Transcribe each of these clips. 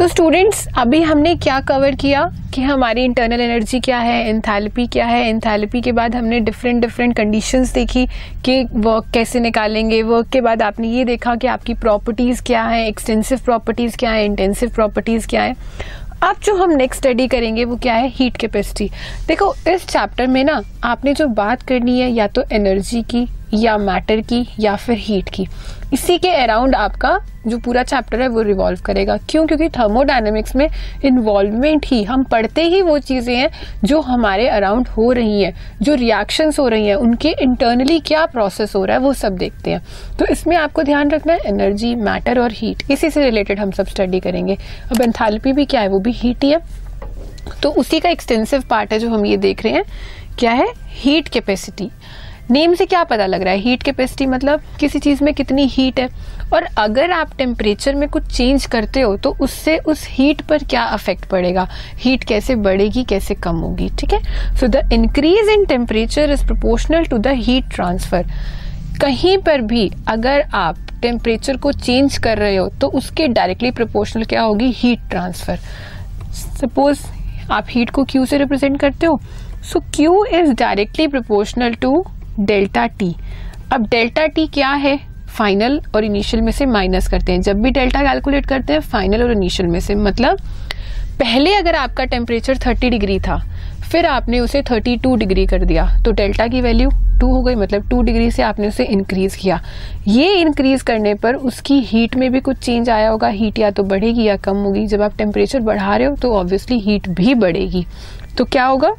सो so, students अभी हमने क्या कवर किया कि हमारी इंटरनल एनर्जी क्या है इंथैल्पी क्या है? इंथैल्पी के बाद हमने डिफरेंट डिफरेंट कंडीशंस देखी कि वर्क कैसे निकालेंगे। वर्क के बाद आपने ये देखा कि आपकी प्रॉपर्टीज़ क्या है एक्सटेंसिव प्रॉपर्टीज़ क्या है इंटेंसिव प्रॉपर्टीज़ क्या है। अब जो हम नेक्स्ट स्टडी करेंगे वो क्या है? हीट कैपेसिटी देखो इस चैप्टर में ना आपने जो बात करनी है या तो एनर्जी की या मैटर की या फिर हीट की। इसी के अराउंड आपका जो पूरा चैप्टर है, वो रिवॉल्व करेगा। क्यों? क्योंकि थर्मोडाइनमिक्स में इन्वॉल्वमेंट ही, हम पढ़ते ही वो चीज़ें हैं जो हमारे अराउंड हो रही हैं, जो रिएक्शंस हो रही हैं, उनके इंटरनली क्या प्रोसेस हो रहा है, वो सब देखते हैं। तो इसमें आपको ध्यान रखना है एनर्जी मैटर और हीट इसी से रिलेटेड हम सब स्टडी करेंगे। अब एंथैल्पी भी क्या है? वो भी हीट ही है। तो उसी का एक्सटेंसिव पार्ट है जो हम ये देख रहे हैं। क्या है? हीट कैपेसिटी नेम से क्या पता लग रहा है? हीट कैपेसिटी मतलब किसी चीज़ में कितनी हीट है? और अगर आप टेम्परेचर में कुछ चेंज करते हो तो उससे उस हीट पर क्या अफेक्ट पड़ेगा? हीट कैसे बढ़ेगी, कैसे कम होगी? ठीक है? So the increase in temperature is proportional to the heat transfer कहीं पर भी अगर आप टेम्परेचर को चेंज कर रहे हो तो उसके डायरेक्टली प्रोपोर्शनल क्या होगी? हीट ट्रांसफ़र सपोज़ आप हीट को क्यू से रिप्रेजेंट करते हो so Q is directly proportional to delta T. अब डेल्टा टी क्या है? फाइनल और इनिशियल में से माइनस करते हैं। जब भी डेल्टा कैलकुलेट करते हैं फाइनल और इनिशियल में से। मतलब पहले अगर आपका टेम्परेचर 30 डिग्री था, फिर आपने उसे 32 डिग्री कर दिया। तो डेल्टा की वैल्यू 2 हो गई। मतलब 2 डिग्री से आपने उसे इंक्रीज किया। ये इंक्रीज करने पर उसकी हीट में भी कुछ चेंज आया होगा। हीट या तो बढ़ेगी या कम होगी। जब आप टेम्परेचर बढ़ा रहे हो तो ऑब्वियसली हीट भी बढ़ेगी। तो क्या होगा?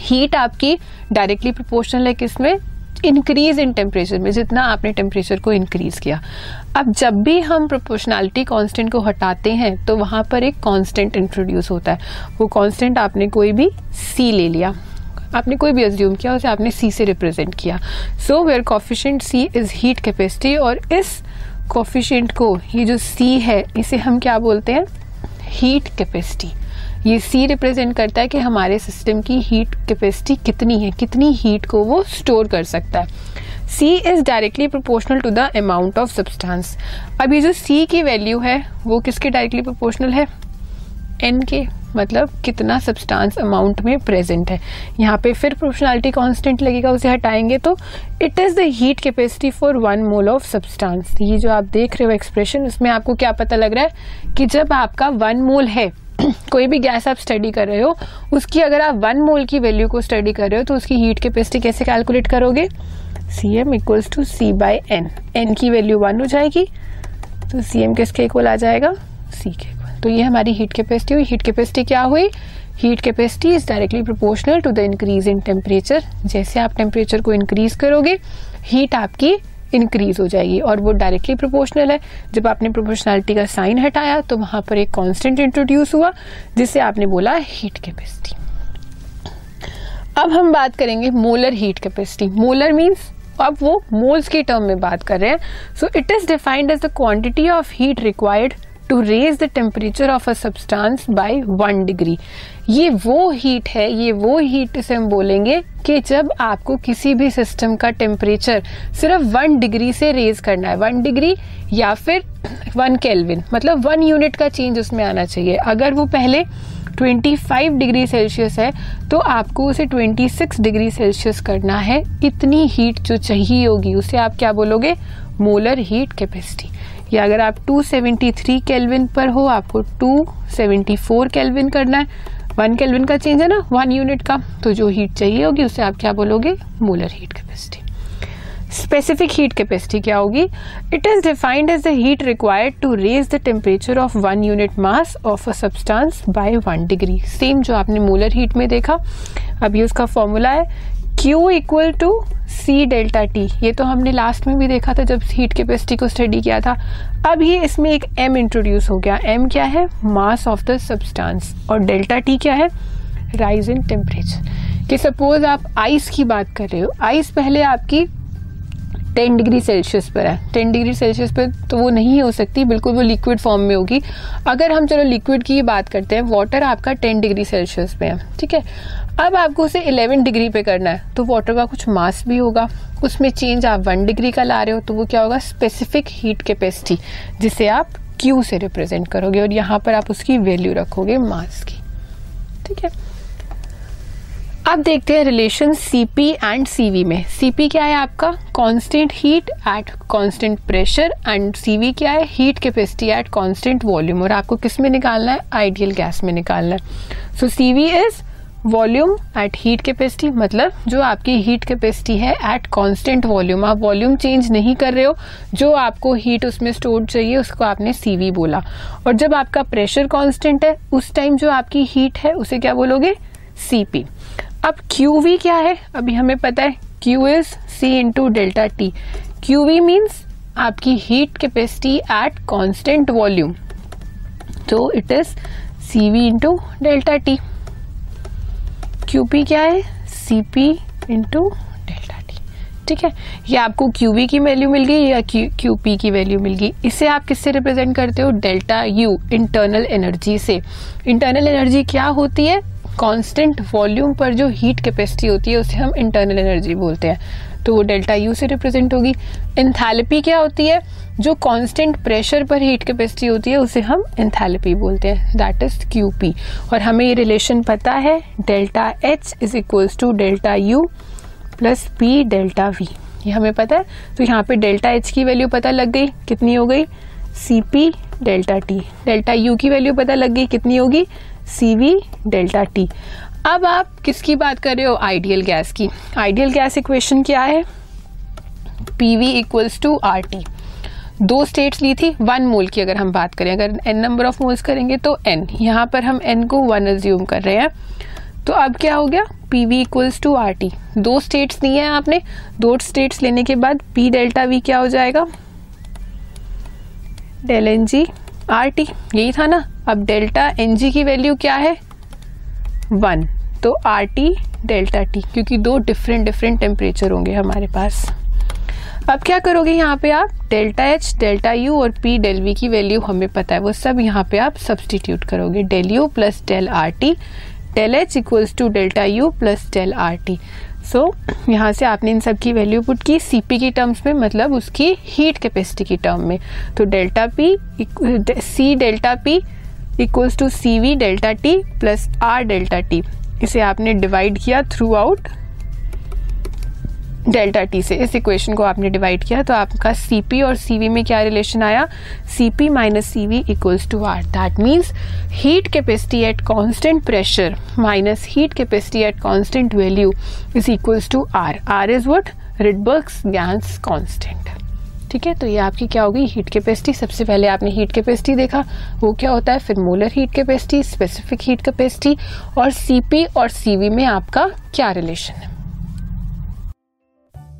हीट आपकी डायरेक्टली प्रोपोर्शनल है किसमें इंक्रीज इन टेम्परेचर में, जितना आपने टेम्परेचर को इंक्रीज किया। अब जब भी हम प्रोपोर्शनैलिटी कांस्टेंट को हटाते हैं तो वहाँ पर एक कांस्टेंट इंट्रोड्यूस होता है। वो कांस्टेंट आपने कोई भी सी ले लिया। आपने कोई भी एज्यूम किया, उसे आपने सी से रिप्रेजेंट किया। So where coefficient C is heat capacity और इस कॉफिशेंट को, ये जो सी है, इसे हम क्या बोलते हैं? हीट कैपेसिटी ये सी रिप्रेजेंट करता है कि हमारे सिस्टम की हीट कैपेसिटी कितनी है, कितनी हीट को वो स्टोर कर सकता है। C is directly proportional to the amount of substance अब ये जो सी की वैल्यू है, वो किसके डायरेक्टली प्रोपोर्शनल है? एन के मतलब कितना सब्सटेंस अमाउंट में प्रेजेंट है। यहाँ पे फिर प्रोपोर्शनैलिटी कांस्टेंट लगेगा, उसे हटाएँगे तो it is the heat capacity for one mole of substance ये जो आप देख रहे हो एक्सप्रेशन उसमें आपको क्या पता लग रहा है कि जब आपका वन मोल है कोई भी गैस आप स्टडी कर रहे हो, उसकी अगर आप वन मोल की वैल्यू को स्टडी कर रहे हो तो उसकी हीट कैपेसिटी कैसे कैलकुलेट करोगे? C M equals to C by N N की वैल्यू वन हो जाएगी तो सी एम किसके इक्वल आ जाएगा? सी के इक्वल तो ये हमारी हीट कैपेसिटी हुई. हीट कैपेसिटी क्या हुई? Heat capacity is directly proportional to the increase in temperature जैसे आप टेम्परेचर को इंक्रीज करोगे हीट आपकी इंक्रीज हो जाएगी और वो डायरेक्टली प्रोपोर्शनल है। जब आपने प्रोपोर्शनैलिटी का साइन हटाया तो वहाँ पर एक कांस्टेंट इंट्रोड्यूस हुआ जिससे आपने बोला हीट कैपेसिटी अब हम बात करेंगे molar heat capacity molar means अब वो मोल्स के टर्म में बात कर रहे हैं। So it is defined as the quantity of heat required to raise the temperature of a substance by one degree ये वो हीट है, ये वो हीट से हम बोलेंगे कि जब आपको किसी भी सिस्टम का टेम्परेचर सिर्फ़ वन डिग्री से रेज करना है वन डिग्री या फिर वन केल्विन मतलब वन यूनिट का चेंज उसमें आना चाहिए। अगर वो पहले 25 डिग्री सेल्सियस है तो आपको उसे 26 डिग्री सेल्सियस करना है। इतनी हीट जो चाहिए होगी, उसे आप क्या बोलोगे? मोलर हीट कैपेसिटी या अगर आप 273 केल्विन पर हो, आपको 274 केल्विन करना है वन केल्विन का चेंज है ना, वन यूनिट का तो जो हीट चाहिए होगी, उसे आप क्या बोलोगे? Molar heat capacity specific heat capacity क्या होगी? It is defined as the heat required to raise the temperature of one unit mass of a substance by one degree same जो आपने मोलर हीट में देखा, अभी उसका फॉर्मूला है Q equal to C delta T ये तो हमने लास्ट में भी देखा था जब हीट कैपेसिटी को स्टडी किया था। अब ये इसमें एक एम इंट्रोड्यूस हो गया। एम क्या है? मास ऑफ़ द सब्सटेंस और डेल्टा टी क्या है? राइज इन टेम्परेचर कि सपोज़ आप आइस की बात कर रहे हो। आइस पहले आपकी टेन डिग्री सेल्सियस पर है। टेन डिग्री सेल्सियस पर तो वो नहीं हो सकती, बिल्कुल वो लिक्विड फॉर्म में होगी। अगर हम चलो लिक्विड की बात करते हैं वाटर आपका टेन डिग्री सेल्सियस पे है, ठीक है? अब आपको उसे इलेवन डिग्री पे करना है तो वाटर का कुछ मास भी होगा। उसमें चेंज आप वन डिग्री का ला रहे हो तो वो क्या होगा? स्पेसिफिक हीट कैपेसिटी जिसे आप क्यू से रिप्रेजेंट करोगे, और यहाँ पर आप उसकी वैल्यू रखोगे मास की, ठीक है? अब देखते हैं रिलेशन सीपी एंड सीवी में। सीपी क्या है आपका? Constant heat at constant pressure and CV क्या है? Heat capacity at constant volume और आपको किसमें निकालना है? आइडियल गैस में निकालना है। So CV is volume at heat capacity मतलब जो आपकी हीट कैपेसिटी है एट कांस्टेंट वॉल्यूम आप वॉल्यूम चेंज नहीं कर रहे हो। जो आपको हीट उसमें स्टोर चाहिए, उसको आपने सीवी बोला। और जब आपका प्रेशर कांस्टेंट है, उस टाइम जो आपकी हीट है, उसे क्या बोलोगे? सीपी अब क्यू वी क्या है? अभी हमें पता है Q is C into delta T Q V means आपकी heat capacity at constant volume तो it is C V into delta T Q P क्या है? C P into delta T ठीक है? ये आपको क्यू वी की वैल्यू मिल गई या क्यू पी की वैल्यू मिल गई? इसे आप किससे रिप्रेजेंट करते हो? डेल्टा यू इंटरनल एनर्जी से. इंटरनल एनर्जी क्या होती है? कांस्टेंट वॉल्यूम पर जो हीट कैपेसिटी होती है, उसे हम इंटरनल एनर्जी बोलते हैं। तो वो डेल्टा यू से रिप्रेजेंट होगी। इंथैल्पी क्या होती है? जो कांस्टेंट प्रेशर पर हीट कैपेसिटी होती है, उसे हम इंथैल्पी बोलते हैं। दैट इज़ क्यू पी और हमें ये रिलेशन पता है delta H is equals to delta U plus P delta V ये हमें पता है। तो यहाँ पे डेल्टा एच की वैल्यू पता लग गई। कितनी हो गई? C P delta T delta U की वैल्यू पता लग गई। कितनी होगी? सी वी डेल्टा टी अब आप किसकी बात कर रहे हो? आइडियल गैस की। आइडियल गैस इक्वेशन क्या है? P V equals to R T दो स्टेट्स ली थी वन मोल की अगर हम बात करें। अगर एन नंबर ऑफ़ मोल्स करेंगे तो एन यहाँ पर हम एन को वन एज्यूम कर रहे हैं। तो अब क्या हो गया? P V equals to R T दो स्टेट्स लिए हैं आपने। दो स्टेट्स लेने के बाद पी डेल्टा वी क्या हो जाएगा? Del n g R T यही था ना? अब डेल्टा एन जी की वैल्यू क्या है? वन। तो आर टी डेल्टा टी, क्योंकि दो डिफरेंट डिफरेंट टेम्परेचर होंगे हमारे पास। अब क्या करोगे यहाँ पे आप? डेल्टा एच डेल्टा यू और पी डेल वी की वैल्यू हमें पता है, वो सब यहाँ पे आप सब्सटीट्यूट करोगे। Del U plus del R T del H equals to delta U plus del R T so so, यहाँ से आपने इन सब की वैल्यू पुट की सीपी की टर्म्स में मतलब उसकी हीट कैपेसिटी की टर्म में। तो delta P C delta P equals to C V delta T plus R delta T इसे आपने डिवाइड किया थ्रू आउट डेल्टा टी से। इस इक्वेशन को आपने डिवाइड किया तो आपका सी पी और सी वी में क्या रिलेशन आया? C P minus C V equals to R that means heat capacity at constant pressure minus heat capacity at constant value is equals to R R is what Rydberg's gas constant ठीक है? तो ये आपकी क्या होगी heat capacity सबसे पहले आपने हीट कैपेसिटी देखा। वो क्या होता है? फिर molar heat capacity specific heat capacity और सीपी और सीवी में आपका क्या रिलेशन है?